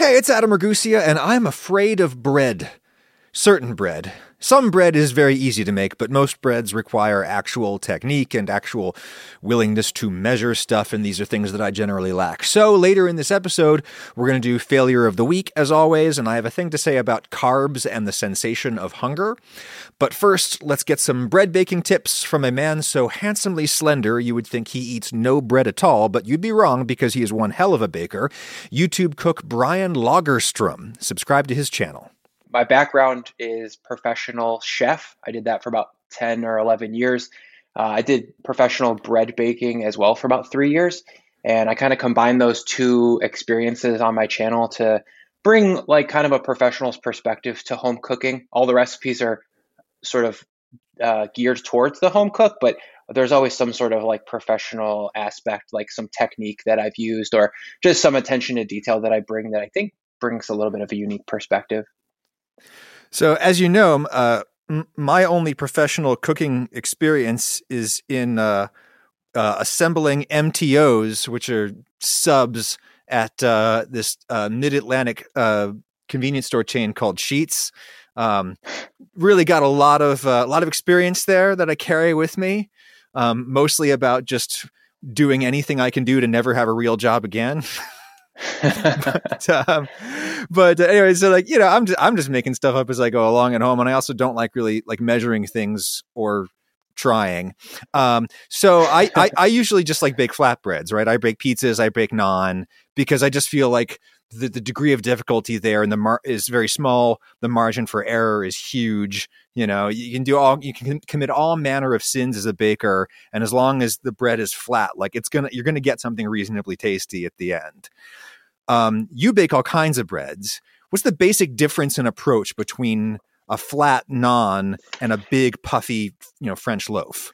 Hey, it's Adam Ragusea, and I'm afraid of bread. Certain bread. Some bread is very easy to make, but most breads require actual technique and actual willingness to measure stuff, and these are things that I generally lack. So later in this episode, we're going to do failure of the week, as always, and I have a thing to say about carbs and the sensation of hunger. But first, let's get some bread baking tips from a man so handsomely slender you would think he eats no bread at all, but you'd be wrong because he is one hell of a baker. YouTube cook Brian Lagerstrom. Subscribe to his channel my background is professional chef. I did that for about 10 or 11 years. Uh, I did professional bread baking as well for about three years. And I kind of combined those two experiences on my channel to bring like kind of a professional's perspective to home cooking. All the recipes are sort of uh, geared towards the home cook, but there's always some sort of like professional aspect, like some technique that I've used or just some attention to detail that I bring that I think brings a little bit of a unique perspective. So, as you know, uh, m- my only professional cooking experience is in uh, uh, assembling MTOs, which are subs at uh, this uh, mid Atlantic uh, convenience store chain called Sheetz. Um, really got a lot of a lot of experience there that I carry with me. Um, mostly about just doing anything I can do to never have a real job again. but, um, but uh, anyway, so like you know, I'm just, I'm just making stuff up as I go along at home, and I also don't like really like measuring things or trying. Um, so I, I, I usually just like bake flatbreads, right? I bake pizzas, I bake naan because I just feel like the, the degree of difficulty there and the mar- is very small. The margin for error is huge. You know, you can do all, you can commit all manner of sins as a baker. And as long as the bread is flat, like it's to, you're to get something reasonably tasty at the end. Um, you bake all kinds of breads. What's the basic difference in approach between a flat naan and a big puffy, you know, French loaf?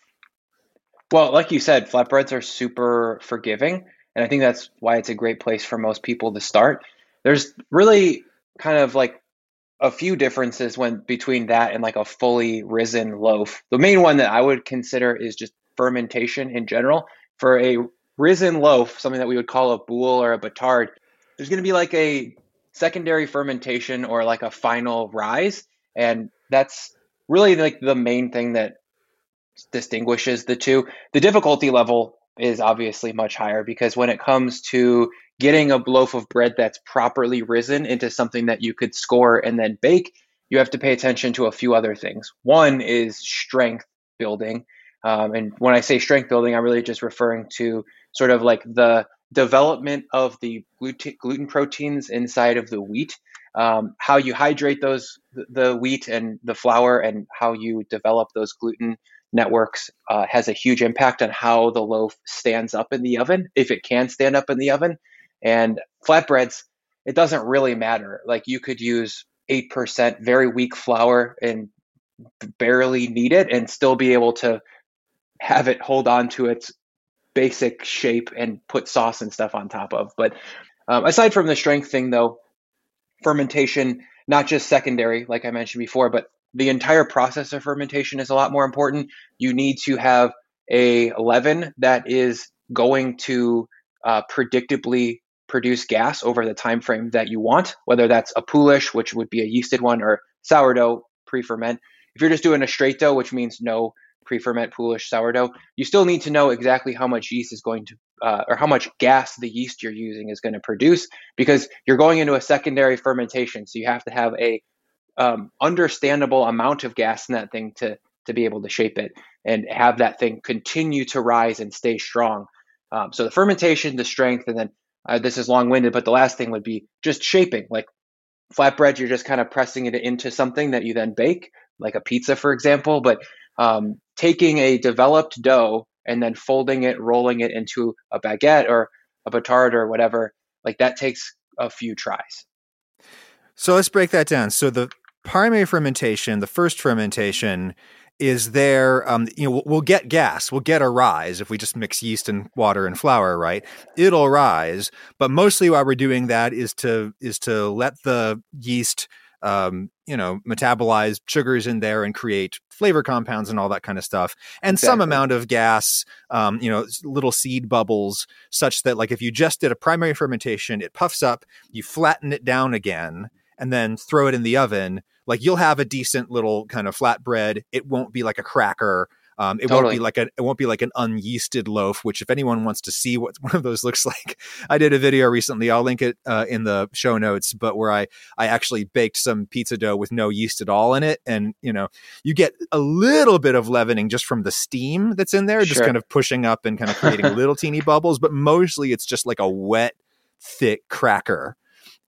Well, like you said, flatbreads are super forgiving, and I think that's why it's a great place for most people to start. There's really kind of like a few differences when between that and like a fully risen loaf. The main one that I would consider is just fermentation in general. For a risen loaf, something that we would call a boule or a batard, there's going to be like a secondary fermentation or like a final rise and that's really like the main thing that distinguishes the two the difficulty level is obviously much higher because when it comes to getting a loaf of bread that's properly risen into something that you could score and then bake you have to pay attention to a few other things. One is strength building. Um, and when i say strength building i'm really just referring to sort of like the development of the gluten proteins inside of the wheat, um, how you hydrate those the wheat and the flour, and how you develop those gluten networks uh, has a huge impact on how the loaf stands up in the oven, if it can stand up in the oven. And flatbreads, it doesn't really matter. Like you could use eight percent very weak flour and barely knead it, and still be able to have it hold on to its basic shape and put sauce and stuff on top of. But um, aside from the strength thing, though, fermentation, not just secondary, like I mentioned before, but the entire process of fermentation is a lot more important. You need to have a leaven that is going to uh, predictably produce gas over the time frame that you want, whether that's a poolish, which would be a yeasted one, or sourdough pre-ferment. If you're just doing a straight dough, which means no pre-ferment poolish sourdough, you still need to know exactly how much yeast is going to, uh, or how much gas the yeast you're using is going to produce, because you're going into a secondary fermentation. So you have to have a um, understandable amount of gas in that thing to to be able to shape it and have that thing continue to rise and stay strong. Um, so the fermentation, the strength, and then uh, this is long-winded, but the last thing would be just shaping. Like flatbread, you're just kind of pressing it into something that you then bake, like a pizza, for example. But um, taking a developed dough and then folding it, rolling it into a baguette or a batard or whatever, like that takes a few tries. So let's break that down. So the primary fermentation, the first fermentation, is there um, you know we'll get gas we'll get a rise if we just mix yeast and water and flour right it'll rise but mostly why we're doing that is to is to let the yeast um, you know metabolize sugars in there and create flavor compounds and all that kind of stuff and exactly. some amount of gas um, you know little seed bubbles such that like if you just did a primary fermentation it puffs up you flatten it down again and then throw it in the oven like you'll have a decent little kind of flatbread it won't be like a cracker um, it totally. won't be like a it won't be like an unyeasted loaf. Which, if anyone wants to see what one of those looks like, I did a video recently. I'll link it uh, in the show notes. But where I I actually baked some pizza dough with no yeast at all in it, and you know you get a little bit of leavening just from the steam that's in there, sure. just kind of pushing up and kind of creating little teeny bubbles. But mostly it's just like a wet, thick cracker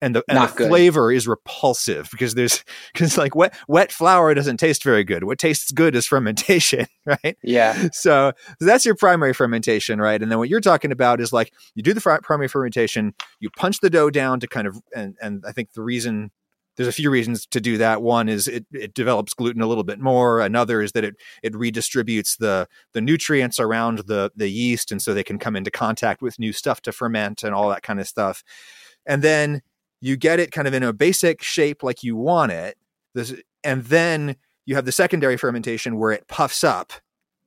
and the, and the flavor is repulsive because there's because like wet wet flour doesn't taste very good. What tastes good is fermentation, right? Yeah. So, so that's your primary fermentation, right? And then what you're talking about is like you do the fr- primary fermentation, you punch the dough down to kind of and and I think the reason there's a few reasons to do that. One is it, it develops gluten a little bit more. Another is that it it redistributes the the nutrients around the the yeast, and so they can come into contact with new stuff to ferment and all that kind of stuff. And then you get it kind of in a basic shape like you want it this, and then you have the secondary fermentation where it puffs up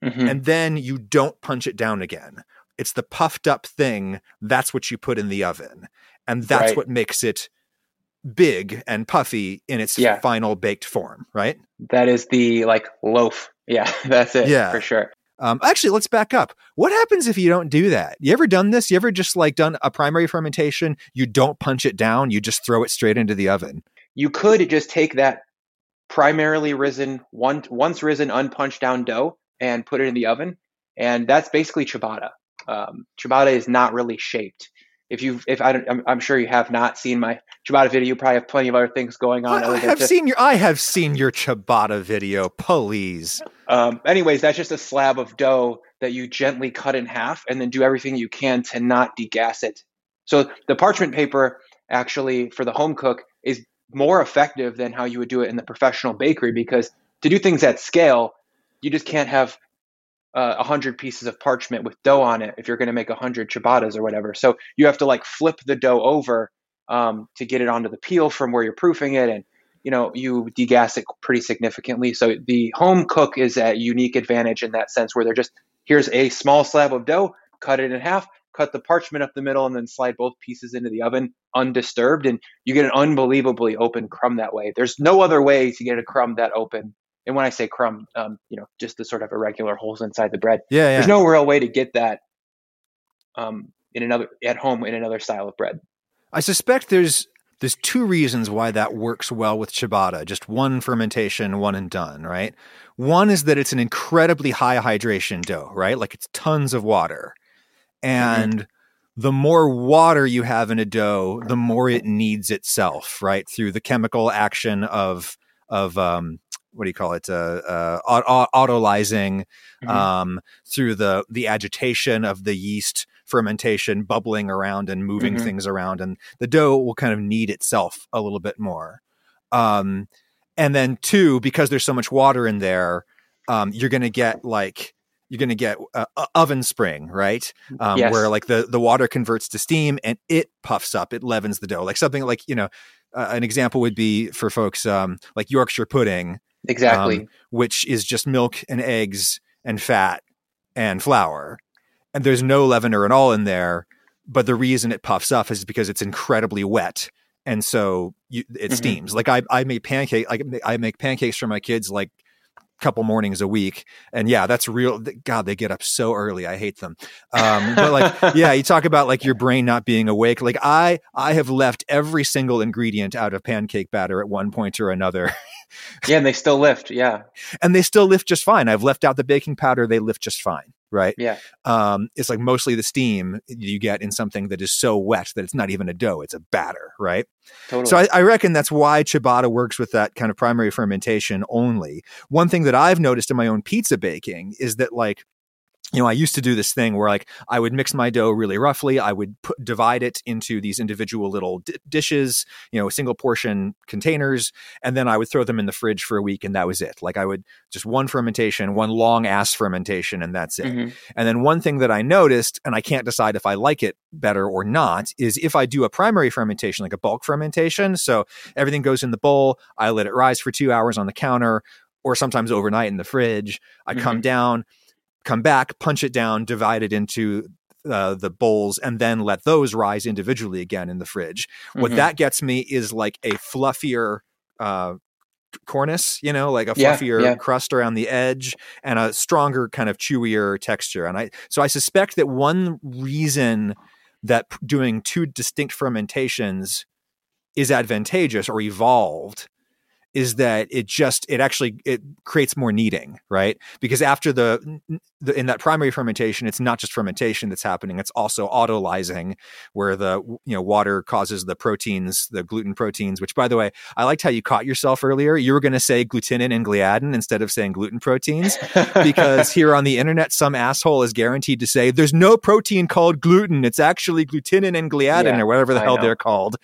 mm-hmm. and then you don't punch it down again it's the puffed up thing that's what you put in the oven and that's right. what makes it big and puffy in its yeah. final baked form right that is the like loaf yeah that's it yeah for sure um, actually, let's back up. What happens if you don't do that? You ever done this? You ever just like done a primary fermentation? You don't punch it down, you just throw it straight into the oven. You could just take that primarily risen, once risen, unpunched down dough and put it in the oven. And that's basically ciabatta. Um, ciabatta is not really shaped if you if I don't, I'm, I'm, sure you have not seen my ciabatta video. You probably have plenty of other things going on. I, have seen your I have seen your ciabatta video. Please. Um, anyways, that's just a slab of dough that you gently cut in half, and then do everything you can to not degas it. So the parchment paper actually for the home cook is more effective than how you would do it in the professional bakery because to do things at scale, you just can't have uh, 100 pieces of parchment with dough on it if you're going to make 100 ciabattas or whatever. So you have to like flip the dough over um, to get it onto the peel from where you're proofing it. And, you know, you degas it pretty significantly. So the home cook is a unique advantage in that sense where they're just, here's a small slab of dough, cut it in half, cut the parchment up the middle, and then slide both pieces into the oven undisturbed. And you get an unbelievably open crumb that way. There's no other way to get a crumb that open and when I say crumb, um, you know, just the sort of irregular holes inside the bread. Yeah, yeah. There's no real way to get that um, in another at home in another style of bread. I suspect there's there's two reasons why that works well with ciabatta. Just one fermentation, one and done, right? One is that it's an incredibly high hydration dough, right? Like it's tons of water. And mm-hmm. the more water you have in a dough, the more it needs itself, right? Through the chemical action of of um, what do you call it? Uh, uh, autolyzing mm-hmm. um, through the the agitation of the yeast fermentation, bubbling around and moving mm-hmm. things around, and the dough will kind of knead itself a little bit more. Um, and then two, because there's so much water in there, um, you're going to get like you're going to get uh, oven spring, right? Um, yes. Where like the the water converts to steam and it puffs up, it leavens the dough, like something like you know. Uh, an example would be for folks um, like Yorkshire pudding, Exactly. Um, which is just milk and eggs and fat and flour. And there's no leavener at all in there. But the reason it puffs up is because it's incredibly wet. And so you, it mm-hmm. steams. Like I, I make pancake, like I make pancakes for my kids like couple mornings a week. And yeah, that's real. God, they get up so early. I hate them. Um, but like, yeah, you talk about like your brain not being awake. Like I, I have left every single ingredient out of pancake batter at one point or another. yeah, and they still lift. Yeah, and they still lift just fine. I've left out the baking powder; they lift just fine. Right. Yeah. Um, it's like mostly the steam you get in something that is so wet that it's not even a dough; it's a batter. Right. Totally. So I, I reckon that's why ciabatta works with that kind of primary fermentation only. One thing that I've noticed in my own pizza baking is that like you know, I used to do this thing where like I would mix my dough really roughly. I would put, divide it into these individual little d- dishes, you know, single portion containers, and then I would throw them in the fridge for a week, and that was it. Like I would just one fermentation, one long ass fermentation, and that's it. Mm-hmm. And then one thing that I noticed, and I can't decide if I like it better or not, is if I do a primary fermentation, like a bulk fermentation. So everything goes in the bowl. I let it rise for two hours on the counter, or sometimes overnight in the fridge. I mm-hmm. come down come back, punch it down, divide it into uh, the bowls, and then let those rise individually again in the fridge. Mm-hmm. What that gets me is like a fluffier uh, cornice, you know, like a fluffier yeah, yeah. crust around the edge and a stronger kind of chewier texture. And I so I suspect that one reason that doing two distinct fermentations is advantageous or evolved is that it just it actually it creates more kneading right because after the, the, in that primary fermentation it's not just fermentation that's happening it's also autolyzing where the you know water causes the proteins the gluten proteins which by the way i liked how you caught yourself earlier you were going to say glutenin and gliadin instead of saying gluten proteins because here on the internet some asshole is guaranteed to say there's no protein called gluten it's actually glutenin and gliadin yeah, or whatever the I hell know. they're called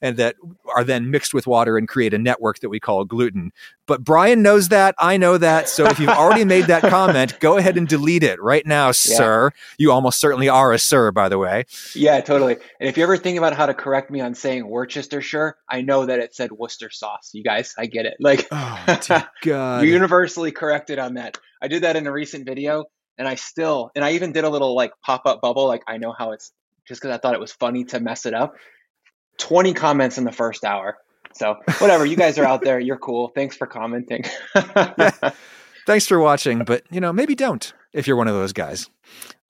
and that are then mixed with water and create a network that we call gluten. But Brian knows that. I know that. So if you've already made that comment, go ahead and delete it right now, yeah. sir. You almost certainly are a sir, by the way. Yeah, totally. And if you ever think about how to correct me on saying Worcestershire, I know that it said Worcester sauce. You guys, I get it. Like, oh, God. universally corrected on that. I did that in a recent video and I still, and I even did a little like pop up bubble. Like, I know how it's just because I thought it was funny to mess it up. 20 comments in the first hour. So whatever, you guys are out there. You're cool. Thanks for commenting. yeah. Thanks for watching, but you know maybe don't if you're one of those guys.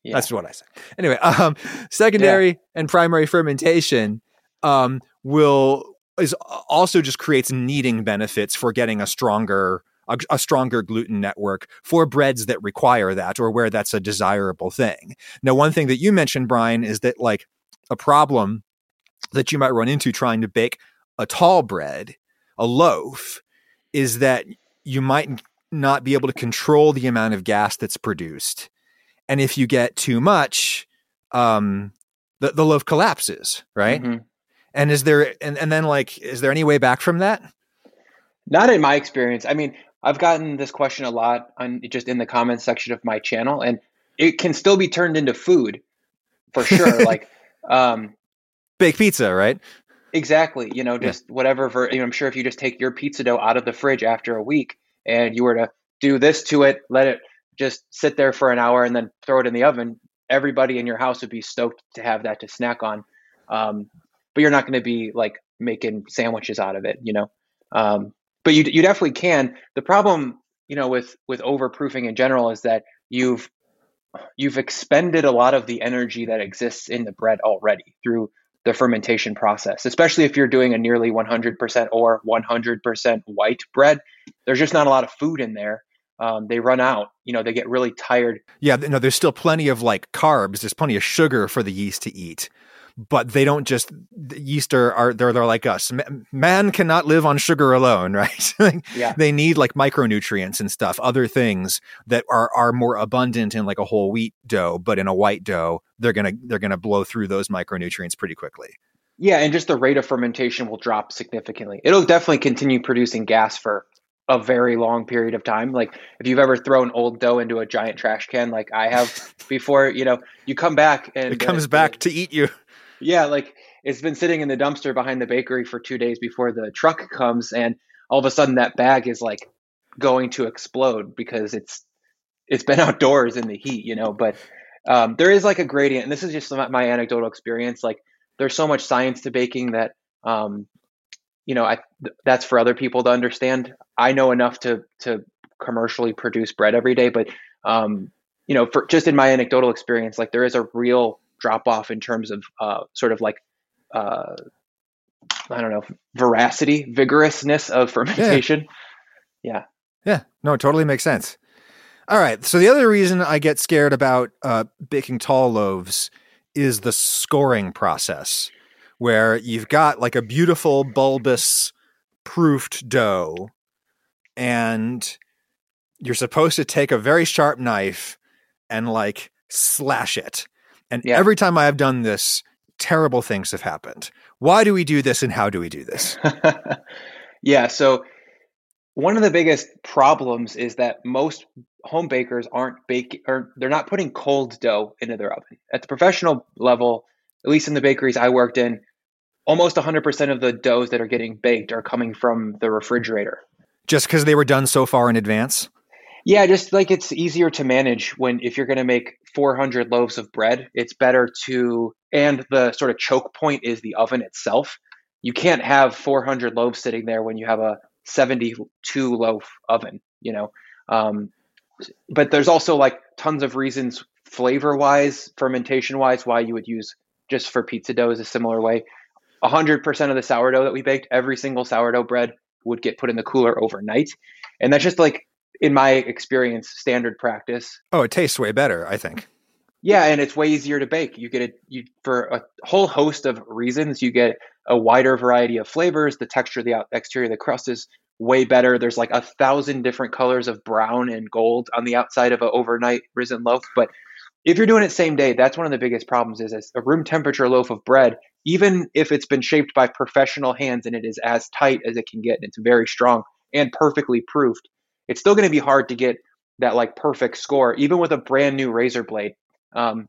Yeah. That's what I say. Anyway, um, secondary yeah. and primary fermentation um, will is also just creates kneading benefits for getting a stronger a, a, stronger gluten network for breads that require that or where that's a desirable thing. Now, one thing that you mentioned, Brian, is that like a problem that you might run into trying to bake a tall bread, a loaf, is that you might not be able to control the amount of gas that's produced. And if you get too much, um, the, the loaf collapses, right? Mm-hmm. And is there, and, and then like, is there any way back from that? Not in my experience. I mean, I've gotten this question a lot on just in the comments section of my channel, and it can still be turned into food for sure. like, um, bake pizza, right? Exactly. You know, just yeah. whatever. For, you know, I'm sure if you just take your pizza dough out of the fridge after a week and you were to do this to it, let it just sit there for an hour and then throw it in the oven, everybody in your house would be stoked to have that to snack on. Um, but you're not going to be like making sandwiches out of it, you know. Um, but you you definitely can. The problem, you know, with with overproofing in general is that you've you've expended a lot of the energy that exists in the bread already through the fermentation process, especially if you're doing a nearly 100% or 100% white bread. There's just not a lot of food in there. Um, they run out. You know, they get really tired. Yeah, no, there's still plenty of like carbs. There's plenty of sugar for the yeast to eat but they don't just yeast are, are they're they're like us. Man cannot live on sugar alone, right? yeah. They need like micronutrients and stuff, other things that are are more abundant in like a whole wheat dough, but in a white dough, they're gonna they're gonna blow through those micronutrients pretty quickly. Yeah, and just the rate of fermentation will drop significantly. It'll definitely continue producing gas for a very long period of time. Like if you've ever thrown old dough into a giant trash can, like I have before, you know, you come back and it comes uh, back to eat you. Yeah, like it's been sitting in the dumpster behind the bakery for two days before the truck comes, and all of a sudden that bag is like going to explode because it's it's been outdoors in the heat, you know. But um, there is like a gradient, and this is just my anecdotal experience. Like there's so much science to baking that um, you know I that's for other people to understand. I know enough to to commercially produce bread every day, but um, you know, for just in my anecdotal experience, like there is a real drop off in terms of uh, sort of like uh, I don't know veracity, vigorousness of fermentation. Yeah. yeah, yeah, no, it totally makes sense. All right, so the other reason I get scared about uh, baking tall loaves is the scoring process, where you've got like a beautiful bulbous proofed dough, and you're supposed to take a very sharp knife and like slash it. And Yeah. every time I have done this, terrible things have happened. Why do we do this and how do we do this? yeah, so one of the biggest problems is that most home bakers aren't baking or they're not putting cold dough into their oven. At the professional level, at least in the bakeries I worked in, almost 100% of the doughs that are getting baked are coming from the refrigerator. Just because they were done so far in advance? Yeah, just like it's easier to manage when if you're going to make 400 loaves of bread, it's better to and the sort of choke point is the oven itself. You can't have 400 loaves sitting there when you have a 72 loaf oven, you know. Um, but there's also like tons of reasons flavor wise, fermentation wise, why you would use just for pizza dough is a similar way. 100% of the sourdough that we baked, every single sourdough bread would get put in the cooler overnight. And that's just like in my experience, standard practice. Oh, it tastes way better, I think. Yeah, and it's way easier to bake. You get it you for a whole host of reasons. You get a wider variety of flavors. The texture of the out, exterior of the crust is way better. There's like a thousand different colors of brown and gold on the outside of an overnight risen loaf. But if you're doing it same day, that's one of the biggest problems. Is a room temperature loaf of bread, even if it's been shaped by professional hands and it is as tight as it can get, and it's very strong and perfectly proofed, it's still going to be hard to get that like perfect score, even with a brand new razor blade. Um,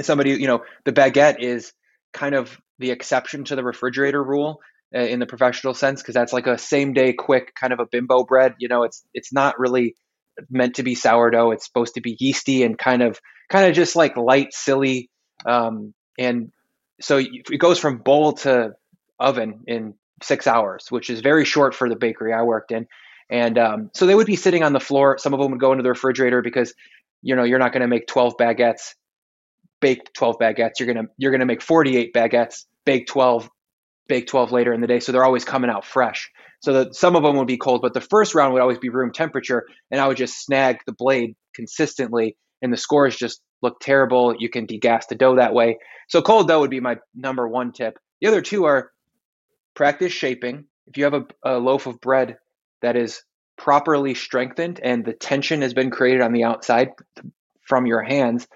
somebody, you know, the baguette is kind of the exception to the refrigerator rule uh, in the professional sense because that's like a same day quick kind of a bimbo bread. You know, it's it's not really meant to be sourdough. It's supposed to be yeasty and kind of kind of just like light, silly, um, and so it goes from bowl to oven in six hours, which is very short for the bakery I worked in. And um, so they would be sitting on the floor. Some of them would go into the refrigerator because you know you're not going to make 12 baguettes bake 12 baguettes. You're going to you're to make 48 baguettes bake 12 bake 12 later in the day. So they're always coming out fresh. So that some of them would be cold but the first round would always be room temperature and i would just snag the blade consistently and the scores just look terrible. You can degas the dough that way. So cold dough would be my number one tip. The other two are practice shaping. If you have a, a loaf of bread that is properly strengthened and the tension has been created on the outside from your hands,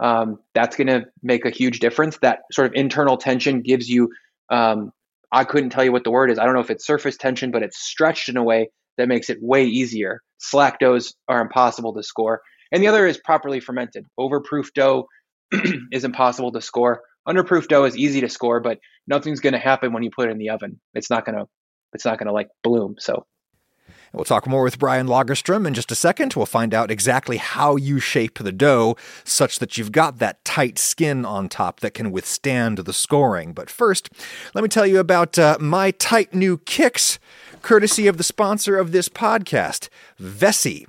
um, that's going to make a huge difference. That sort of internal tension gives you, um, I couldn't tell you what the word is. I don't know if it's surface tension, but it's stretched in a way that makes it way easier. Slack doughs are impossible to score. And the other is properly fermented. Overproof dough is impossible to score. Underproof dough is easy to score, but nothing's going to happen when you put it in the oven. It's not going to, it's not going to like bloom. So We'll talk more with Brian Lagerstrom in just a second. We'll find out exactly how you shape the dough such that you've got that tight skin on top that can withstand the scoring. But first, let me tell you about uh, my tight new kicks, courtesy of the sponsor of this podcast, Vessi.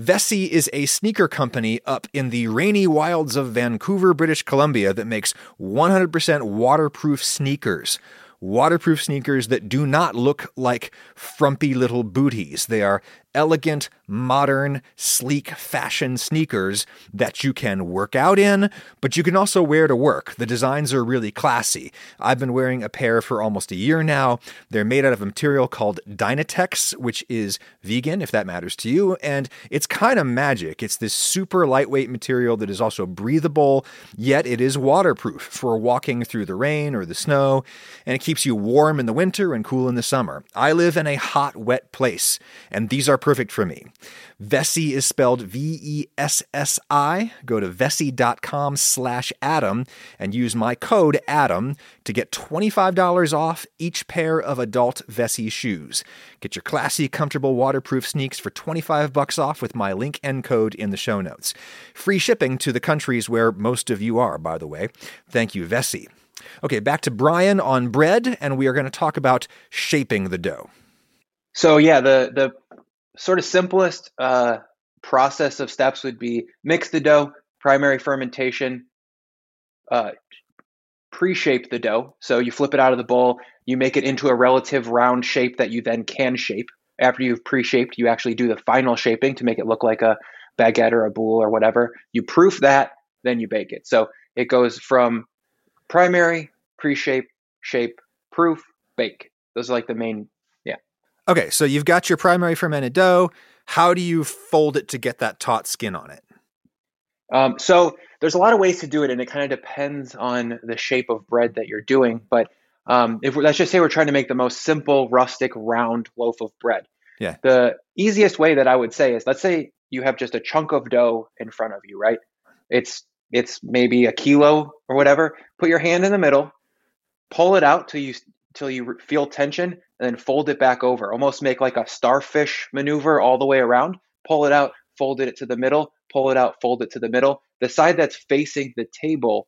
Vessi is a sneaker company up in the rainy wilds of Vancouver, British Columbia that makes 100% waterproof sneakers waterproof sneakers that do not look like frumpy little booties. They are elegant, modern, sleek fashion sneakers that you can work out in, but you can also wear to work. The designs are really classy. I've been wearing a pair for almost a year now. They're made out of a material called Dyma-tex, which is vegan, if that matters to you, and it's kind of magic. It's this super lightweight material that is also breathable, yet it is waterproof for walking through the rain or the snow, and it keeps you warm in the winter and cool in the summer. I live in a hot, wet place, and these are perfect for me. Vessi is spelled V-E-S-S-I. Go to vessi.com slash Adam and use my code Adam to get $25 off each pair of adult Vessi shoes. Get your classy, comfortable, waterproof sneaks for 25 bucks off with my link and code in the show notes. Free shipping to the countries where most of you are, by the way. Thank you, Vessi. Okay, back to Brian on bread, and we are going to talk about shaping the dough. So yeah, the the sort of simplest uh, process of steps would be mix the dough, primary fermentation, uh, pre-shape the dough. So you flip it out of the bowl, you make it into a relative round shape that you then can shape. After you've pre-shaped, you actually do the final shaping to make it look like a baguette or a boule or whatever. You proof that, then you bake it. So it goes from primary, pre-shape, shape, proof, bake. Those are like the main Okay, so you've got your primary fermented dough. How do you fold it to get that taut skin on it? Um, so there's a lot of ways to do it, and it kind of depends on the shape of bread that you're doing. But um, if let's just say we're trying to make the most simple, rustic, round loaf of bread. Yeah. The easiest way that I would say is, let's say you have just a chunk of dough in front of you, right? It's it's maybe a kilo or whatever. Put your hand in the middle, pull it out till you till you feel tension, and then fold it back over. Almost make like a starfish maneuver all the way around. Pull it out, fold it to the middle, pull it out, fold it to the middle. The side that's facing the table,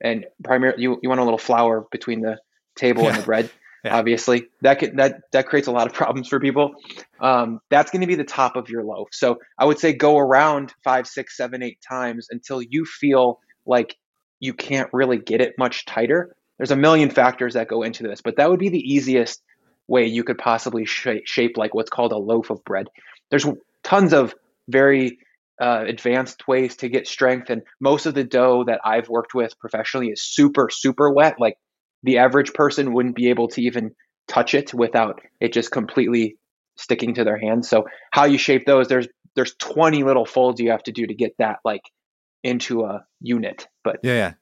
and primarily you, you want a little flour between the table yeah. and the bread. Yeah. Obviously, that can, that that creates a lot of problems for people. Um, that's going to be the top of your loaf. So I would say go around five, six, seven, eight times until you feel like you can't really get it much tighter. There's a million factors that go into this, but that would be the easiest way you could possibly shape, shape like what's called a loaf of bread. There's tons of very uh, advanced ways to get strength, and most of the dough that I've worked with professionally is super, super wet. Like the average person wouldn't be able to even touch it without it just completely sticking to their hands. So how you shape those, there's there's 20 little folds you have to do to get that like into a unit. But yeah, yeah.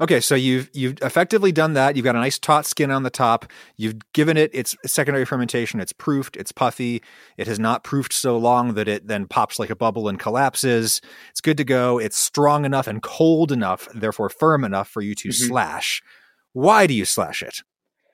Okay, so you've you've effectively done that. You've got a nice taut skin on the top. You've given it its secondary fermentation. It's proofed. It's puffy. It has not proofed so long that it then pops like a bubble and collapses. It's good to go. It's strong enough and cold enough, therefore firm enough for you to mm-hmm. slash. Why do you slash it?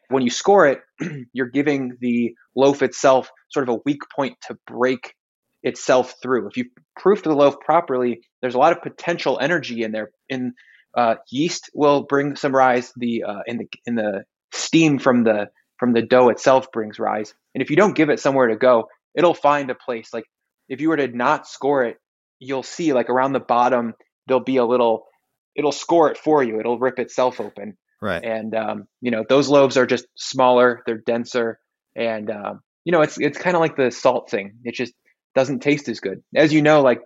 When you score it, you're giving the loaf itself sort of a weak point to break itself through. If you proof the loaf properly, there's a lot of potential energy in there. In uh, yeast will bring some rise. The uh, in the in the steam from the from the dough itself brings rise. And if you don't give it somewhere to go, it'll find a place. Like if you were to not score it, you'll see like around the bottom there'll be a little. It'll score it for you. It'll rip itself open. Right. And um, you know those loaves are just smaller. They're denser, and um, you know it's it's kind of like the salt thing. It just doesn't taste as good. As you know, like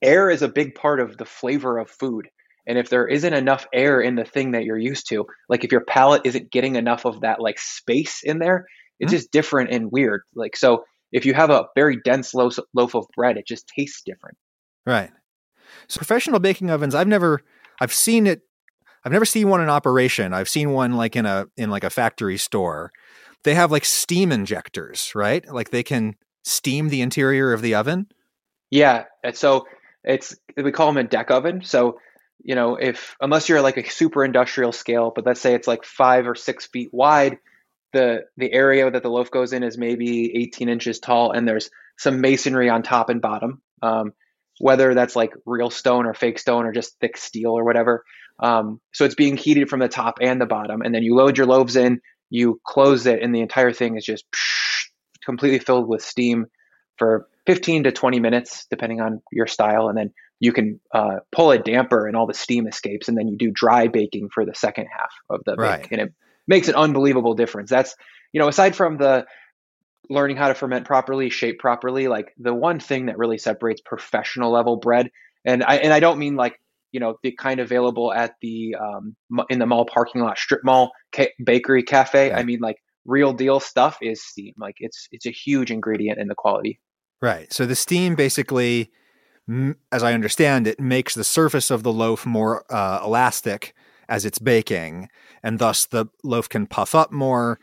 air is a big part of the flavor of food. And if there isn't enough air in the thing that you're used to, like if your palate isn't getting enough of that like space in there, it's mm-hmm. just different and weird. Like so if you have a very dense loaf, loaf of bread, it just tastes different. Right. So professional baking ovens, I've never I've seen it I've never seen one in operation. I've seen one like in a in like a factory store. They have like steam injectors, right? Like they can steam the interior of the oven? Yeah. So it's we call them a deck oven. So you know, if unless you're like a super industrial scale, but let's say it's like five or six feet wide, the the area that the loaf goes in is maybe 18 inches tall, and there's some masonry on top and bottom. Um, whether that's like real stone or fake stone or just thick steel or whatever. Um, so it's being heated from the top and the bottom, and then you load your loaves in, you close it, and the entire thing is just completely filled with steam for 15 to 20 minutes, depending on your style. And then you can uh, pull a damper and all the steam escapes. And then you do dry baking for the second half of the right. bake. And it makes an unbelievable difference. That's, you know, aside from the learning how to ferment properly, shape properly, like the one thing that really separates professional level bread. And I, and I don't mean like, you know, the kind available at the, um, in the mall parking lot, strip mall ca- bakery cafe. I mean like real deal stuff is steam. Like it's it's a huge ingredient in the quality. Right. So the steam basically, as I understand it, makes the surface of the loaf more uh, elastic as it's baking, and thus the loaf can puff up more,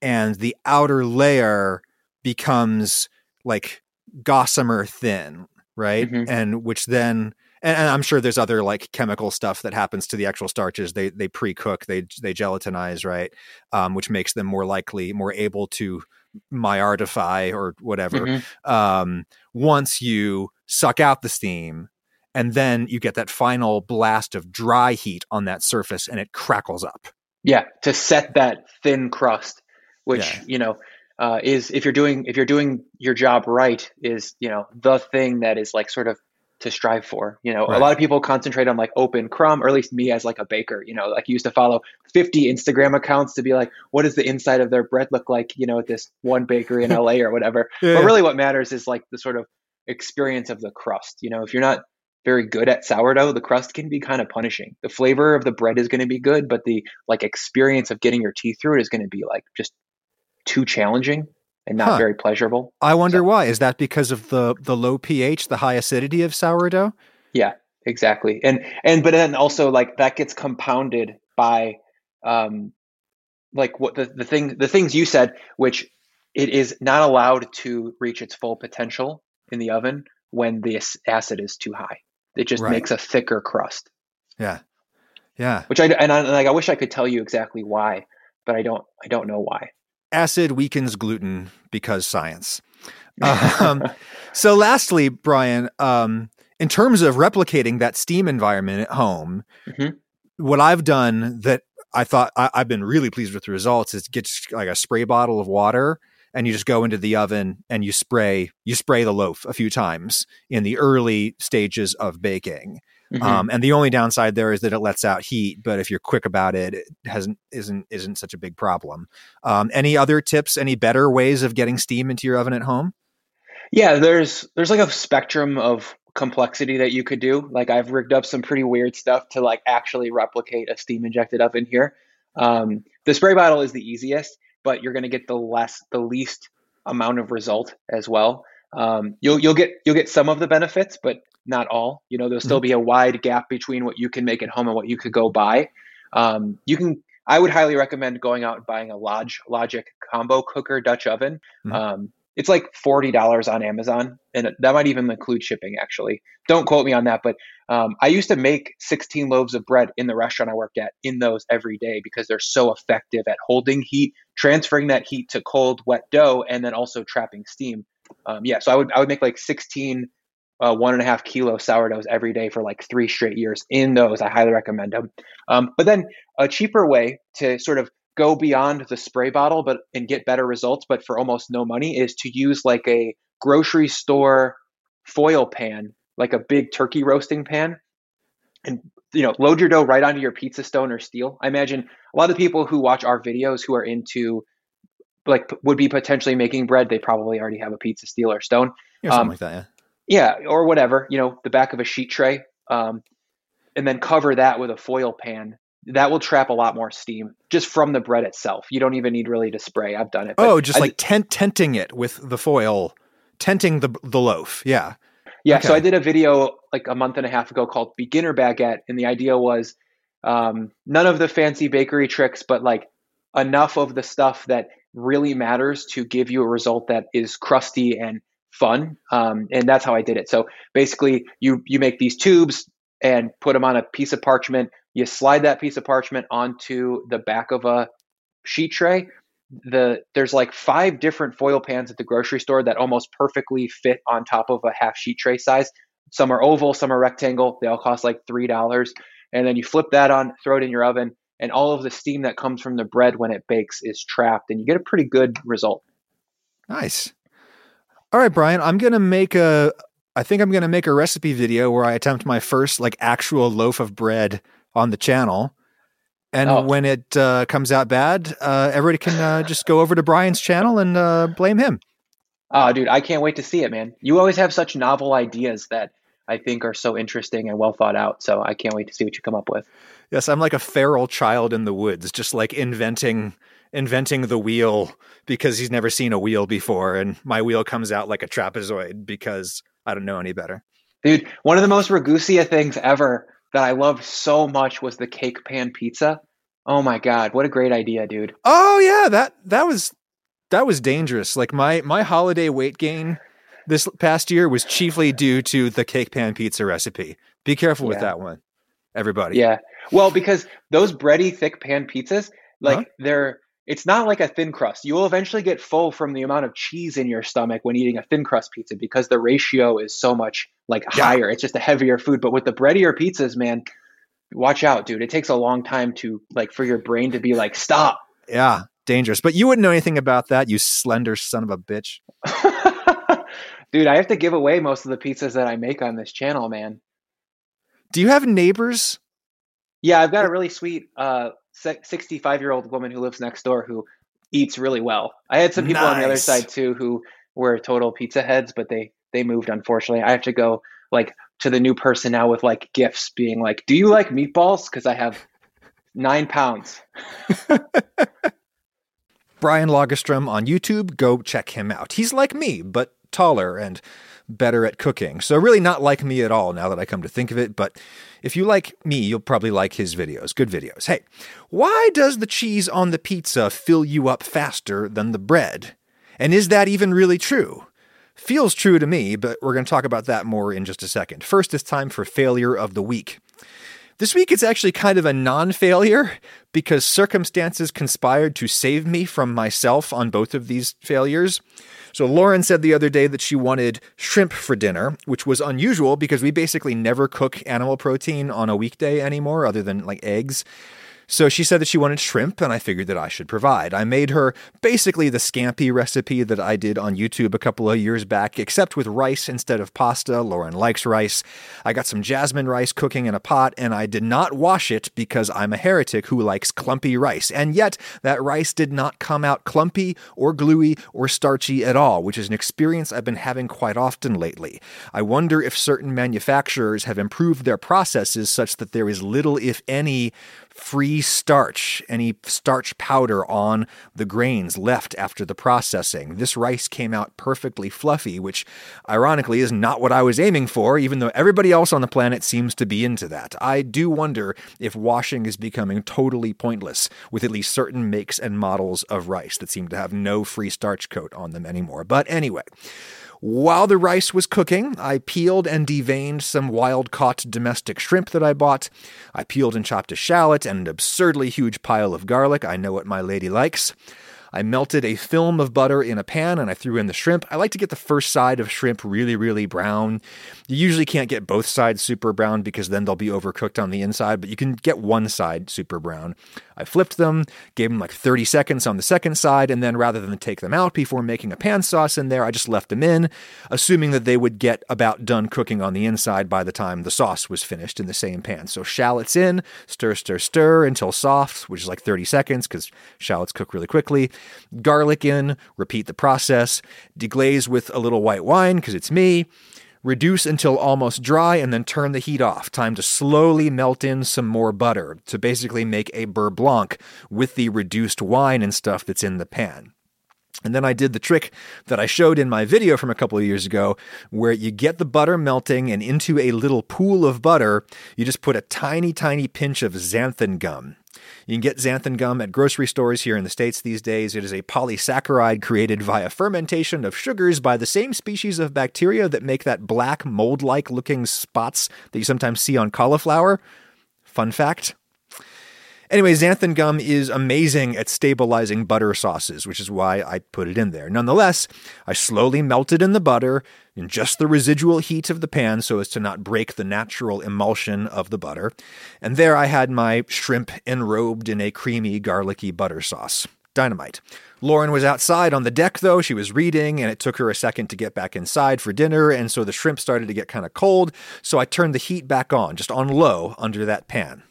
and the outer layer becomes like gossamer thin, right? Mm-hmm. And which then and, and, I'm sure there's other like chemical stuff that happens to the actual starches. They they pre-cook, they they gelatinize, right? Um, which makes them more likely, more able to Maillardify or whatever. Mm-hmm. Um, once you suck out the steam, and then you get that final blast of dry heat on that surface, and it crackles up. Yeah, to set that thin crust, which yeah. you know uh, is if you're doing if you're doing your job right, is you know the thing that is like sort of to strive for. You know, right. a lot of people concentrate on like open crumb, or at least me as like a baker, you know, like used to follow 50 Instagram accounts to be like, what does the inside of their bread look like, you know, at this one bakery in LA or whatever. yeah, but really what matters is like the sort of experience of the crust. You know, if you're not very good at sourdough, the crust can be kind of punishing. The flavor of the bread is going to be good, but the like experience of getting your teeth through it is going to be like just too challenging and not huh. very pleasurable. I wonder so, why. Is that because of the the low pH, the high acidity of sourdough? Yeah. exactly. And and but then also like that gets compounded by um like what the, the thing the things you said, which it is not allowed to reach its full potential in the oven when the acid is too high. It just right. makes a thicker crust. Yeah. Yeah. Which I and I like I wish I could tell you exactly why, but I don't I don't know why. Acid weakens gluten because science. um, so lastly, Brian, um, in terms of replicating that steam environment at home, mm-hmm. what I've done that I thought I, have been really pleased with the results is get like a spray bottle of water and you just go into the oven and you spray you spray the loaf a few times in the early stages of baking. Mm-hmm. Um, and the only downside there is that it lets out heat, but if you're quick about it, it hasn't isn't isn't such a big problem. Um, any other tips? Any better ways of getting steam into your oven at home? Yeah, there's there's like a spectrum of complexity that you could do. Like I've rigged up some pretty weird stuff to like actually replicate a steam injected oven here. Um, the spray bottle is the easiest, but you're going to get the less, the least amount of result as well. Um, you'll you'll get you'll get some of the benefits, but not all. You know, there'll still mm-hmm. be a wide gap between what you can make at home and what you could go buy. Um, you can. I would highly recommend going out and buying a Lodge Logic combo cooker Dutch oven. Mm-hmm. Um, it's like $40 on Amazon, and that might even include shipping, actually. Don't quote me on that, but um, I used to make 16 loaves of bread in the restaurant I worked at in those every day because they're so effective at holding heat, transferring that heat to cold, wet dough, and then also trapping steam. Um, yeah, so I would I would make like 16 uh, one and a half kilo sourdoughs every day for like three straight years in those. I highly recommend them. Um, but then a cheaper way to sort of go beyond the spray bottle but and get better results but for almost no money is to use like a grocery store foil pan like a big turkey roasting pan and you know load your dough right onto your pizza stone or steel. I imagine a lot of people who watch our videos who are into like would be potentially making bread they probably already have a pizza steel or stone. Or something um, like that yeah. yeah or whatever you know the back of a sheet tray um, and then cover that with a foil pan that will trap a lot more steam just from the bread itself. You don't even need really to spray. I've done it. Oh, just I, like tent tenting it with the foil, tenting the the loaf. Yeah. Yeah. Okay. So I did a video like a month and a half ago called Beginner Baguette, and the idea was um, none of the fancy bakery tricks, but like enough of the stuff that really matters to give you a result that is crusty and fun. Um, and that's how I did it. So basically, you you make these tubes and put them on a piece of parchment you slide that piece of parchment onto the back of a sheet tray. The there's like five different foil pans at the grocery store that almost perfectly fit on top of a half sheet tray size. Some are oval, some are rectangle. They all cost like three dollars. And then you flip that on, throw it in your oven, and all of the steam that comes from the bread when it bakes is trapped, and you get a pretty good result. Nice. All right, Brian, I'm gonna make a. I think I'm gonna make a recipe video where I attempt my first like actual loaf of bread on the channel. And oh. when it uh, comes out bad, uh, everybody can uh, just go over to Brian's channel and uh, blame him. Oh, dude, I can't wait to see it, man. You always have such novel ideas that I think are so interesting and well thought out. So I can't wait to see what you come up with. Yes, I'm like a feral child in the woods, just like inventing inventing the wheel because he's never seen a wheel before, and my wheel comes out like a trapezoid because I don't know any better. Dude, one of the most Ragusea things ever that I loved so much was the cake pan pizza. Oh my god, what a great idea, dude. Oh yeah, that that was that was dangerous. Like my my holiday weight gain this past year was chiefly due to the cake pan pizza recipe. Be careful with that one. Everybody. Yeah. Well, because those bready thick pan pizzas, like uh-huh. they're it's not like a thin crust. You will eventually get full from the amount of cheese in your stomach when eating a thin crust pizza because the ratio is so much like yeah. higher. It's just a heavier food. But with the breadier pizzas, man, watch out, dude. It takes a long time to like for your brain to be like, stop. Yeah, dangerous. But you wouldn't know anything about that, you slender son of a bitch. dude, I have to give away most of the pizzas that I make on this channel, man. Do you have neighbors? Yeah, I've got a really sweet uh 65 year old woman who lives next door who eats really well. I had some people nice. on the other side too who were total pizza heads, but they they moved unfortunately. I have to go like to the new person now with like gifts being like, "Do you like meatballs?" Because I have nine pounds. Brian Lagerstrom on YouTube. Go check him out. He's like me, but taller and better at cooking. So, really, not like me at all now that I come to think of it. But if you like me, you'll probably like his videos. Good videos. Hey, why does the cheese on the pizza fill you up faster than the bread? And is that even really true? Feels true to me, but we're going to talk about that more in just a second. First, it's time for failure of the week. This week it's actually kind of a non failure because circumstances conspired to save me from myself on both of these failures. So, Lauren said the other day that she wanted shrimp for dinner, which was unusual because we basically never cook animal protein on a weekday anymore, other than like eggs. So she said that she wanted shrimp, and I figured that I should provide. I made her basically the scampi recipe that I did on YouTube a couple of years back, except with rice instead of pasta. Lauren likes rice. I got some jasmine rice cooking in a pot, and I did not wash it because I'm a heretic who likes clumpy rice. And yet, that rice did not come out clumpy or gluey or starchy at all, which is an experience I've been having quite often lately. I wonder if certain manufacturers have improved their processes such that there is little, if any, free starch, any starch powder on the grains left after the processing. This rice came out perfectly fluffy, which ironically is not what I was aiming for, even though everybody else on the planet seems to be into that. I do wonder if washing is becoming totally pointless with at least certain makes and models of rice that seem to have no free starch coat on them anymore. But anyway, while the rice was cooking, I peeled and deveined some wild caught domestic shrimp that I bought. I peeled and chopped a shallot and an absurdly huge pile of garlic. I know what my lady likes. I melted a film of butter in a pan and I threw in the shrimp. I like to get the first side of shrimp really, really brown. You usually can't get both sides super brown because then they'll be overcooked on the inside, but you can get one side super brown. I flipped them, gave them like 30 seconds on the second side, and then rather than take them out before making a pan sauce in there, I just left them in, assuming that they would get about done cooking on the inside by the time the sauce was finished in the same pan. So shallots in, stir, stir, stir until soft, which is like 30 seconds because shallots cook really quickly. Garlic in, repeat the process, deglaze with a little white wine because it's me. Reduce until almost dry and then turn the heat off. Time to slowly melt in some more butter to basically make a beurre blanc with the reduced wine and stuff that's in the pan. And then I did the trick that I showed in my video from a couple of years ago, where you get the butter melting and into a little pool of butter, you just put a tiny, tiny pinch of xanthan gum. You can get xanthan gum at grocery stores here in the States these days. It is a polysaccharide created via fermentation of sugars by the same species of bacteria that make that black mold like looking spots that you sometimes see on cauliflower. Fun fact. Anyway, xanthan gum is amazing at stabilizing butter sauces, which is why I put it in there. Nonetheless, I slowly melted in the butter in just the residual heat of the pan so as to not break the natural emulsion of the butter. And there I had my shrimp enrobed in a creamy, garlicky butter sauce. Dynamite. Lauren was outside on the deck, though. She was reading, and it took her a second to get back inside for dinner, and so the shrimp started to get kind of cold. So I turned the heat back on, just on low, under that pan.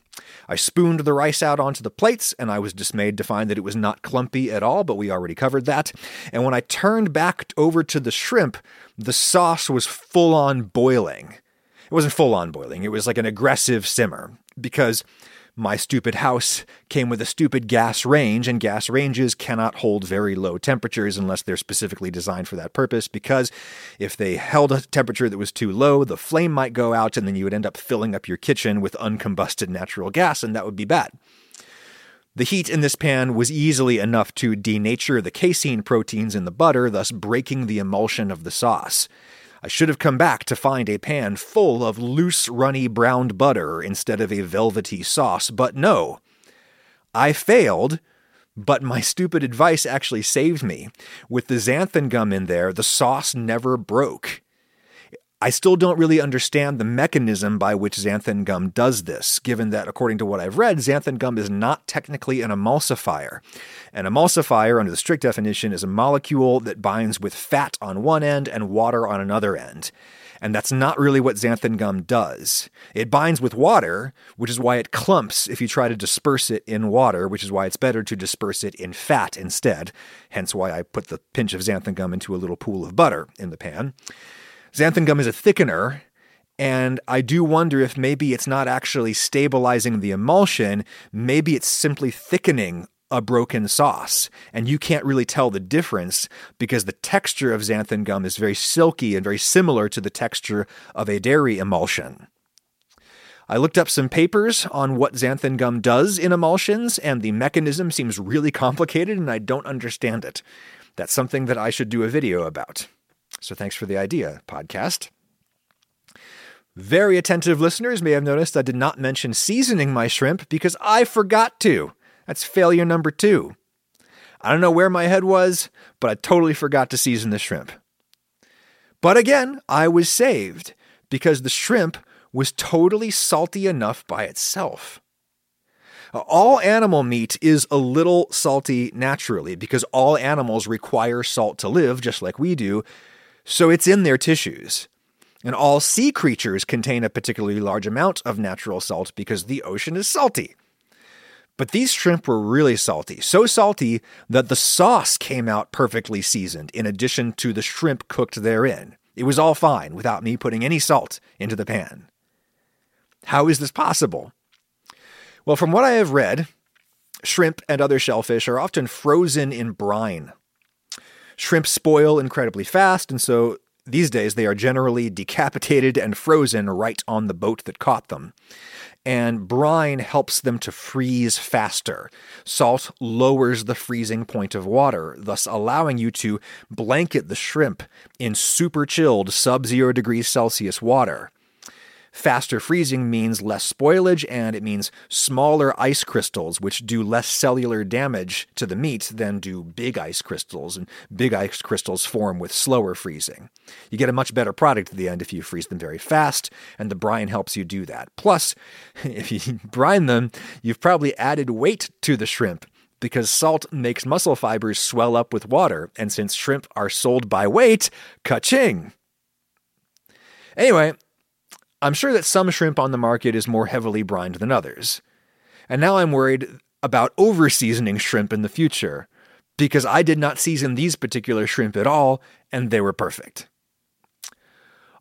I spooned the rice out onto the plates, and I was dismayed to find that it was not clumpy at all, but we already covered that. And when I turned back over to the shrimp, the sauce was full on boiling. It wasn't full on boiling, it was like an aggressive simmer because my stupid house came with a stupid gas range, and gas ranges cannot hold very low temperatures unless they're specifically designed for that purpose. Because if they held a temperature that was too low, the flame might go out, and then you would end up filling up your kitchen with uncombusted natural gas, and that would be bad. The heat in this pan was easily enough to denature the casein proteins in the butter, thus breaking the emulsion of the sauce. I should have come back to find a pan full of loose, runny browned butter instead of a velvety sauce, but no. I failed, but my stupid advice actually saved me. With the xanthan gum in there, the sauce never broke. I still don't really understand the mechanism by which xanthan gum does this, given that, according to what I've read, xanthan gum is not technically an emulsifier. An emulsifier, under the strict definition, is a molecule that binds with fat on one end and water on another end. And that's not really what xanthan gum does. It binds with water, which is why it clumps if you try to disperse it in water, which is why it's better to disperse it in fat instead. Hence why I put the pinch of xanthan gum into a little pool of butter in the pan. Xanthan gum is a thickener, and I do wonder if maybe it's not actually stabilizing the emulsion, maybe it's simply thickening a broken sauce, and you can't really tell the difference because the texture of xanthan gum is very silky and very similar to the texture of a dairy emulsion. I looked up some papers on what xanthan gum does in emulsions, and the mechanism seems really complicated and I don't understand it. That's something that I should do a video about. So thanks for the idea, podcast. Very attentive listeners may have noticed I did not mention seasoning my shrimp because I forgot to. That's failure number two. I don't know where my head was, but I totally forgot to season the shrimp. But again, I was saved because the shrimp was totally salty enough by itself. All animal meat is a little salty naturally because all animals require salt to live, just like we do, so it's in their tissues. And all sea creatures contain a particularly large amount of natural salt because the ocean is salty. But these shrimp were really salty, so salty that the sauce came out perfectly seasoned, in addition to the shrimp cooked therein. It was all fine without me putting any salt into the pan. How is this possible? Well, from what I have read, shrimp and other shellfish are often frozen in brine. Shrimp spoil incredibly fast, and so these days they are generally decapitated and frozen right on the boat that caught them. And brine helps them to freeze faster. Salt lowers the freezing point of water, thus allowing you to blanket the shrimp in super chilled sub zero degrees Celsius water. Faster freezing means less spoilage and it means smaller ice crystals, which do less cellular damage to the meat than do big ice crystals, and big ice crystals form with slower freezing. You get a much better product at the end if you freeze them very fast, and the brine helps you do that. Plus, if you brine them, you've probably added weight to the shrimp because salt makes muscle fibers swell up with water, and since shrimp are sold by weight, ka-ching! Anyway, I'm sure that some shrimp on the market is more heavily brined than others. And now I'm worried about over seasoning shrimp in the future, because I did not season these particular shrimp at all, and they were perfect.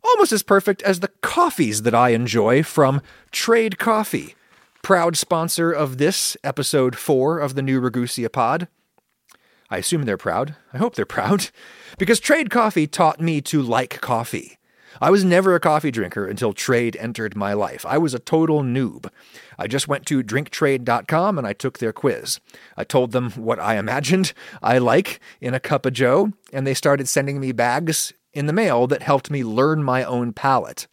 Almost as perfect as the coffees that I enjoy from Trade Coffee, proud sponsor of this episode 4 of the new Ragusea pod. I assume they're proud. I hope they're proud. Because Trade Coffee taught me to like coffee. I was never a coffee drinker until trade entered my life. I was a total noob. I just went to drinktrade.com and I took their quiz. I told them what I imagined I like in a cup of joe, and they started sending me bags in the mail that helped me learn my own palate.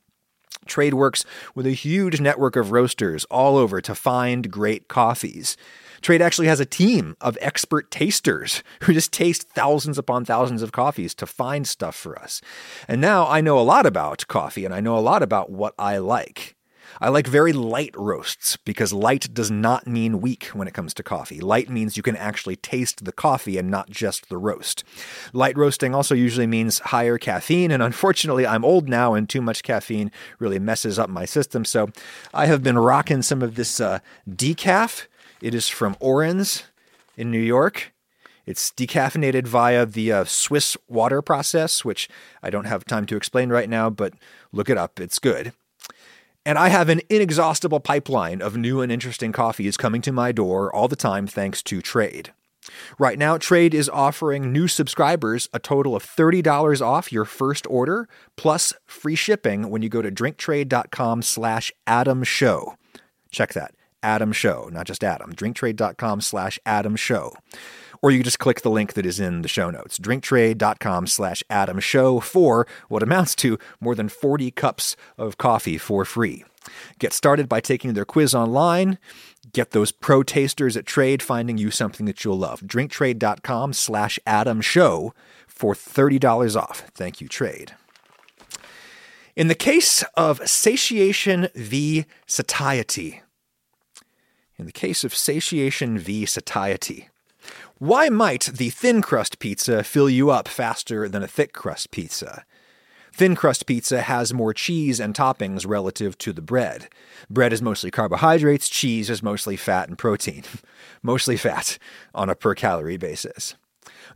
Trade works with a huge network of roasters all over to find great coffees. Trade actually has a team of expert tasters who just taste thousands upon thousands of coffees to find stuff for us. And now I know a lot about coffee and I know a lot about what I like. I like very light roasts because light does not mean weak when it comes to coffee. Light means you can actually taste the coffee and not just the roast. Light roasting also usually means higher caffeine, and unfortunately, I'm old now and too much caffeine really messes up my system. So I have been rocking some of this uh, decaf it is from Oren's in New York. It's decaffeinated via the uh, Swiss water process, which I don't have time to explain right now, but look it up. It's good. And I have an inexhaustible pipeline of new and interesting coffees coming to my door all the time thanks to Trade. Right now, Trade is offering new subscribers a total of $30 off your first order, plus free shipping when you go to drinktrade.com slash Adam Show. Check that. Adam Show, not just Adam. Drinktrade.com slash Adam Show. Or you just click the link that is in the show notes. Drinktrade.com slash Adam Show for what amounts to more than 40 cups of coffee for free. Get started by taking their quiz online. Get those pro tasters at Trade finding you something that you'll love. Drinktrade.com slash Adam Show for $30 off. Thank you, Trade. In the case of satiation v satiety, in the case of satiation v satiety. Why might the thin crust pizza fill you up faster than a thick crust pizza? Thin crust pizza has more cheese and toppings relative to the bread. Bread is mostly carbohydrates, cheese is mostly fat and protein. mostly fat on a per calorie basis.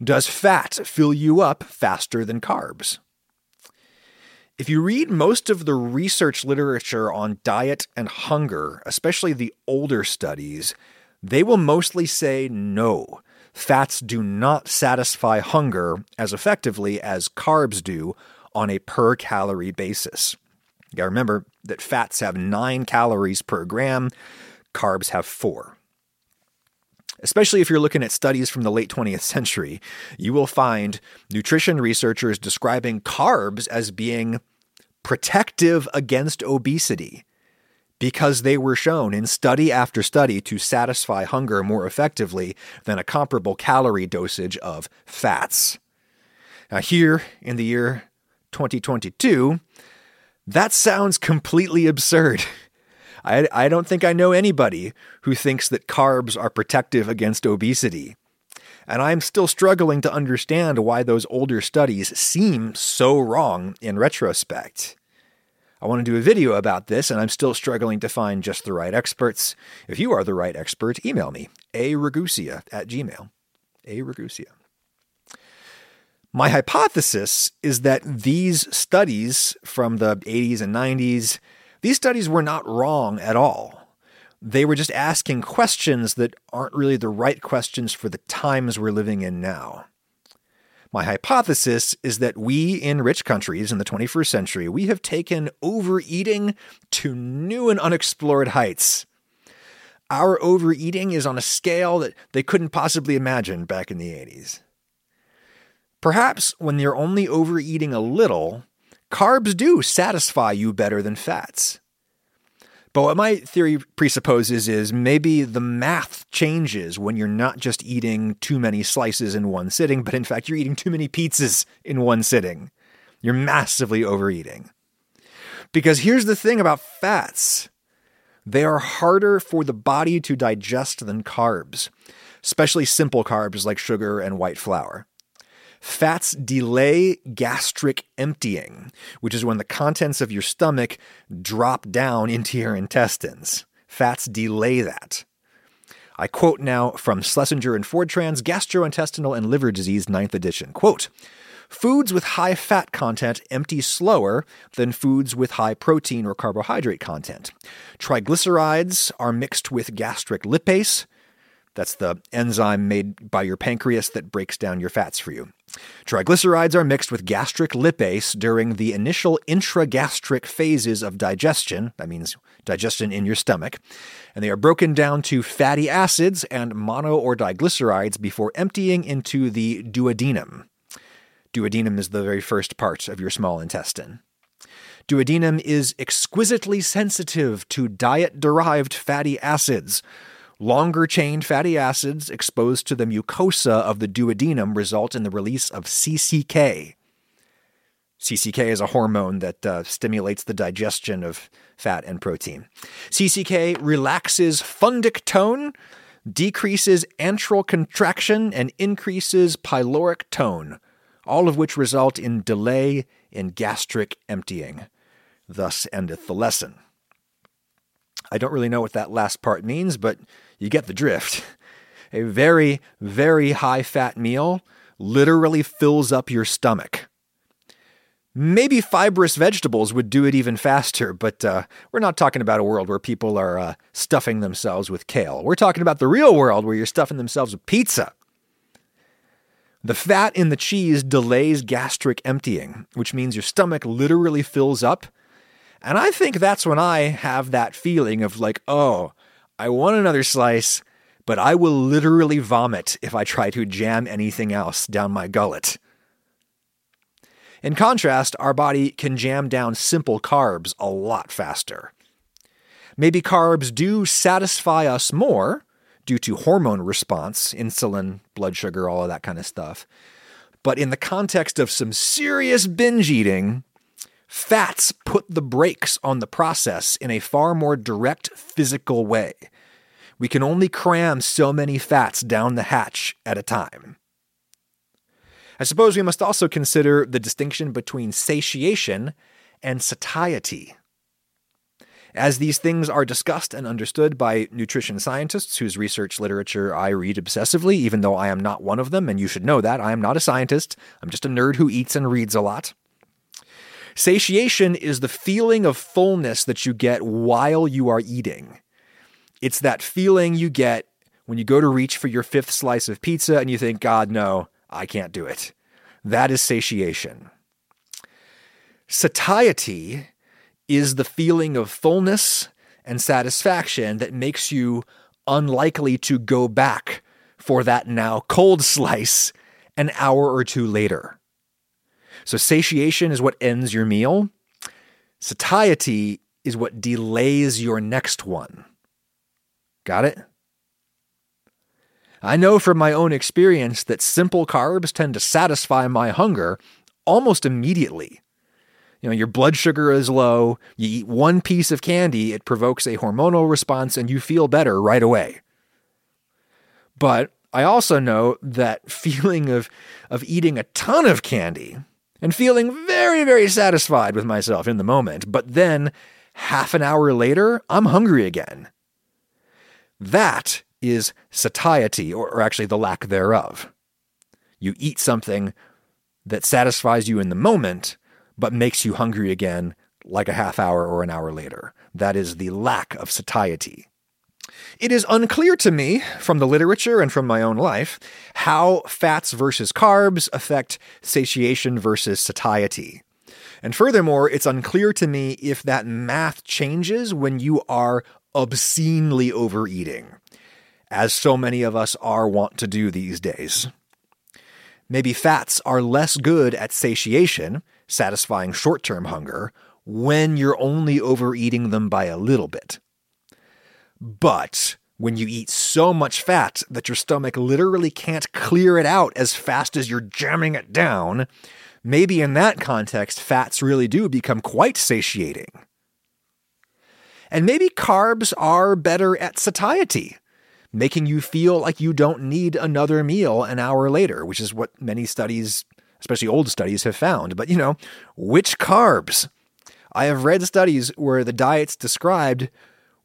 Does fat fill you up faster than carbs? If you read most of the research literature on diet and hunger, especially the older studies, they will mostly say no. Fats do not satisfy hunger as effectively as carbs do on a per calorie basis. You gotta remember that fats have nine calories per gram, carbs have four. Especially if you're looking at studies from the late 20th century, you will find nutrition researchers describing carbs as being protective against obesity because they were shown in study after study to satisfy hunger more effectively than a comparable calorie dosage of fats. Now, here in the year 2022, that sounds completely absurd. I, I don't think I know anybody who thinks that carbs are protective against obesity. And I'm still struggling to understand why those older studies seem so wrong in retrospect. I want to do a video about this, and I'm still struggling to find just the right experts. If you are the right expert, email me, a ragusea at gmail. A ragusea. My hypothesis is that these studies from the 80s and 90s these studies were not wrong at all. They were just asking questions that aren't really the right questions for the times we're living in now. My hypothesis is that we in rich countries in the 21st century, we have taken overeating to new and unexplored heights. Our overeating is on a scale that they couldn't possibly imagine back in the 80s. Perhaps when you're only overeating a little, carbs do satisfy you better than fats. But what my theory presupposes is maybe the math changes when you're not just eating too many slices in one sitting, but in fact, you're eating too many pizzas in one sitting. You're massively overeating. Because here's the thing about fats they are harder for the body to digest than carbs, especially simple carbs like sugar and white flour. Fats delay gastric emptying, which is when the contents of your stomach drop down into your intestines. Fats delay that. I quote now from Sleisenger and Fordtran's Gastrointestinal and Liver Disease, 9th edition. Quote, Foods with high fat content empty slower than foods with high protein or carbohydrate content. Triglycerides are mixed with gastric lipase, that's the enzyme made by your pancreas that breaks down your fats for you. Triglycerides are mixed with gastric lipase during the initial intragastric phases of digestion. That means digestion in your stomach. And they are broken down to fatty acids and mono or diglycerides before emptying into the duodenum. Duodenum is the very first part of your small intestine. Duodenum is exquisitely sensitive to diet derived fatty acids Longer chain fatty acids exposed to the mucosa of the duodenum result in the release of CCK. CCK is a hormone that uh, stimulates the digestion of fat and protein. CCK relaxes fundic tone, decreases antral contraction, and increases pyloric tone, all of which result in delay in gastric emptying. Thus endeth the lesson. I don't really know what that last part means, but you get the drift. A very, very high fat meal literally fills up your stomach. Maybe fibrous vegetables would do it even faster, but uh, we're not talking about a world where people are uh, stuffing themselves with kale. We're talking about the real world where you're stuffing themselves with pizza. The fat in the cheese delays gastric emptying, which means your stomach literally fills up. And I think that's when I have that feeling of like, oh, I want another slice, but I will literally vomit if I try to jam anything else down my gullet. In contrast, our body can jam down simple carbs a lot faster. Maybe carbs do satisfy us more due to hormone response, insulin, blood sugar, all of that kind of stuff. But in the context of some serious binge eating, Fats put the brakes on the process in a far more direct physical way. We can only cram so many fats down the hatch at a time. I suppose we must also consider the distinction between satiation and satiety. As these things are discussed and understood by nutrition scientists whose research literature I read obsessively, even though I am not one of them, and you should know that. I am not a scientist. I'm just a nerd who eats and reads a lot. Satiation is the feeling of fullness that you get while you are eating. It's that feeling you get when you go to reach for your fifth slice of pizza and you think, God, no, I can't do it. That is satiation. Satiety is the feeling of fullness and satisfaction that makes you unlikely to go back for that now cold slice an hour or two later. So, satiation is what ends your meal. Satiety is what delays your next one. Got it? I know from my own experience that simple carbs tend to satisfy my hunger almost immediately. You know, your blood sugar is low, you eat one piece of candy, it provokes a hormonal response, and you feel better right away. But I also know that feeling of, of eating a ton of candy and feeling very, very satisfied with myself in the moment, but then half an hour later, I'm hungry again. That is satiety, or, or actually the lack thereof. You eat something that satisfies you in the moment, but makes you hungry again like a half hour or an hour later. That is the lack of satiety. It is unclear to me from the literature and from my own life how fats versus carbs affect satiation versus satiety. And furthermore, it's unclear to me if that math changes when you are obscenely overeating, as so many of us are wont to do these days. Maybe fats are less good at satiation, satisfying short term hunger, when you're only overeating them by a little bit. But when you eat so much fat that your stomach literally can't clear it out as fast as you're jamming it down, maybe in that context, fats really do become quite satiating. And maybe carbs are better at satiety, making you feel like you don't need another meal an hour later, which is what many studies, especially old studies, have found. But you know, which carbs? I have read studies where the diets described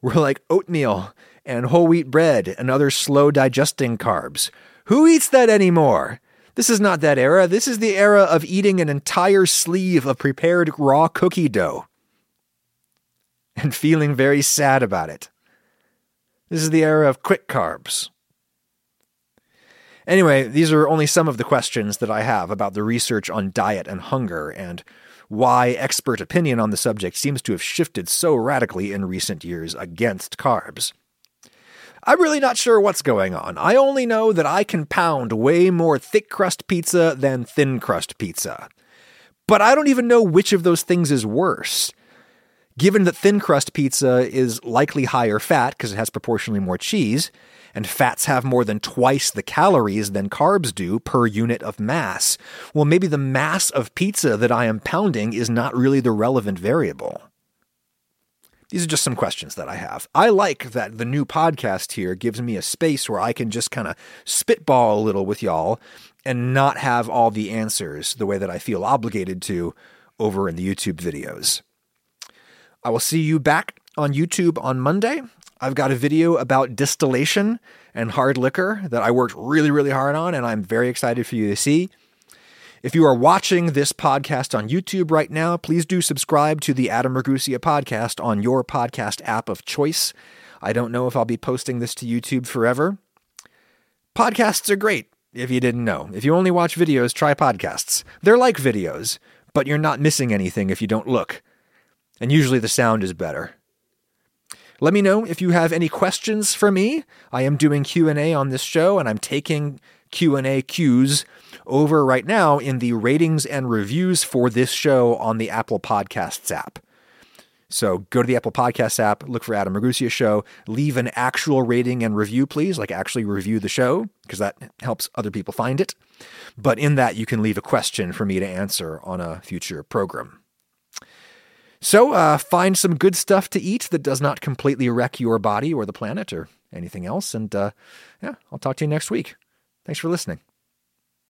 were like oatmeal and whole wheat bread and other slow digesting carbs. Who eats that anymore? This is not that era. This is the era of eating an entire sleeve of prepared raw cookie dough and feeling very sad about it. This is the era of quick carbs. Anyway, these are only some of the questions that I have about the research on diet and hunger and why expert opinion on the subject seems to have shifted so radically in recent years against carbs. I'm really not sure what's going on. I only know that I can pound way more thick crust pizza than thin crust pizza. But I don't even know which of those things is worse. Given that thin crust pizza is likely higher fat because it has proportionally more cheese, and fats have more than twice the calories than carbs do per unit of mass, well, maybe the mass of pizza that I am pounding is not really the relevant variable. These are just some questions that I have. I like that the new podcast here gives me a space where I can just kind of spitball a little with y'all and not have all the answers the way that I feel obligated to over in the YouTube videos. I will see you back on YouTube on Monday. I've got a video about distillation and hard liquor that I worked really, really hard on, and I'm very excited for you to see. If you are watching this podcast on YouTube right now, please do subscribe to the Adam Ragusea podcast on your podcast app of choice. I don't know if I'll be posting this to YouTube forever. Podcasts are great, if you didn't know. If you only watch videos, try podcasts. They're like videos, but you're not missing anything if you don't look and usually the sound is better. Let me know if you have any questions for me. I am doing Q&A on this show and I'm taking Q&A cues over right now in the ratings and reviews for this show on the Apple Podcasts app. So go to the Apple Podcasts app, look for Adam Ragusea Show, leave an actual rating and review, please, like actually review the show, because that helps other people find it. But in that, you can leave a question for me to answer on a future program. So uh, find some good stuff to eat that does not completely wreck your body or the planet or anything else. And uh, yeah, I'll talk to you next week. Thanks for listening.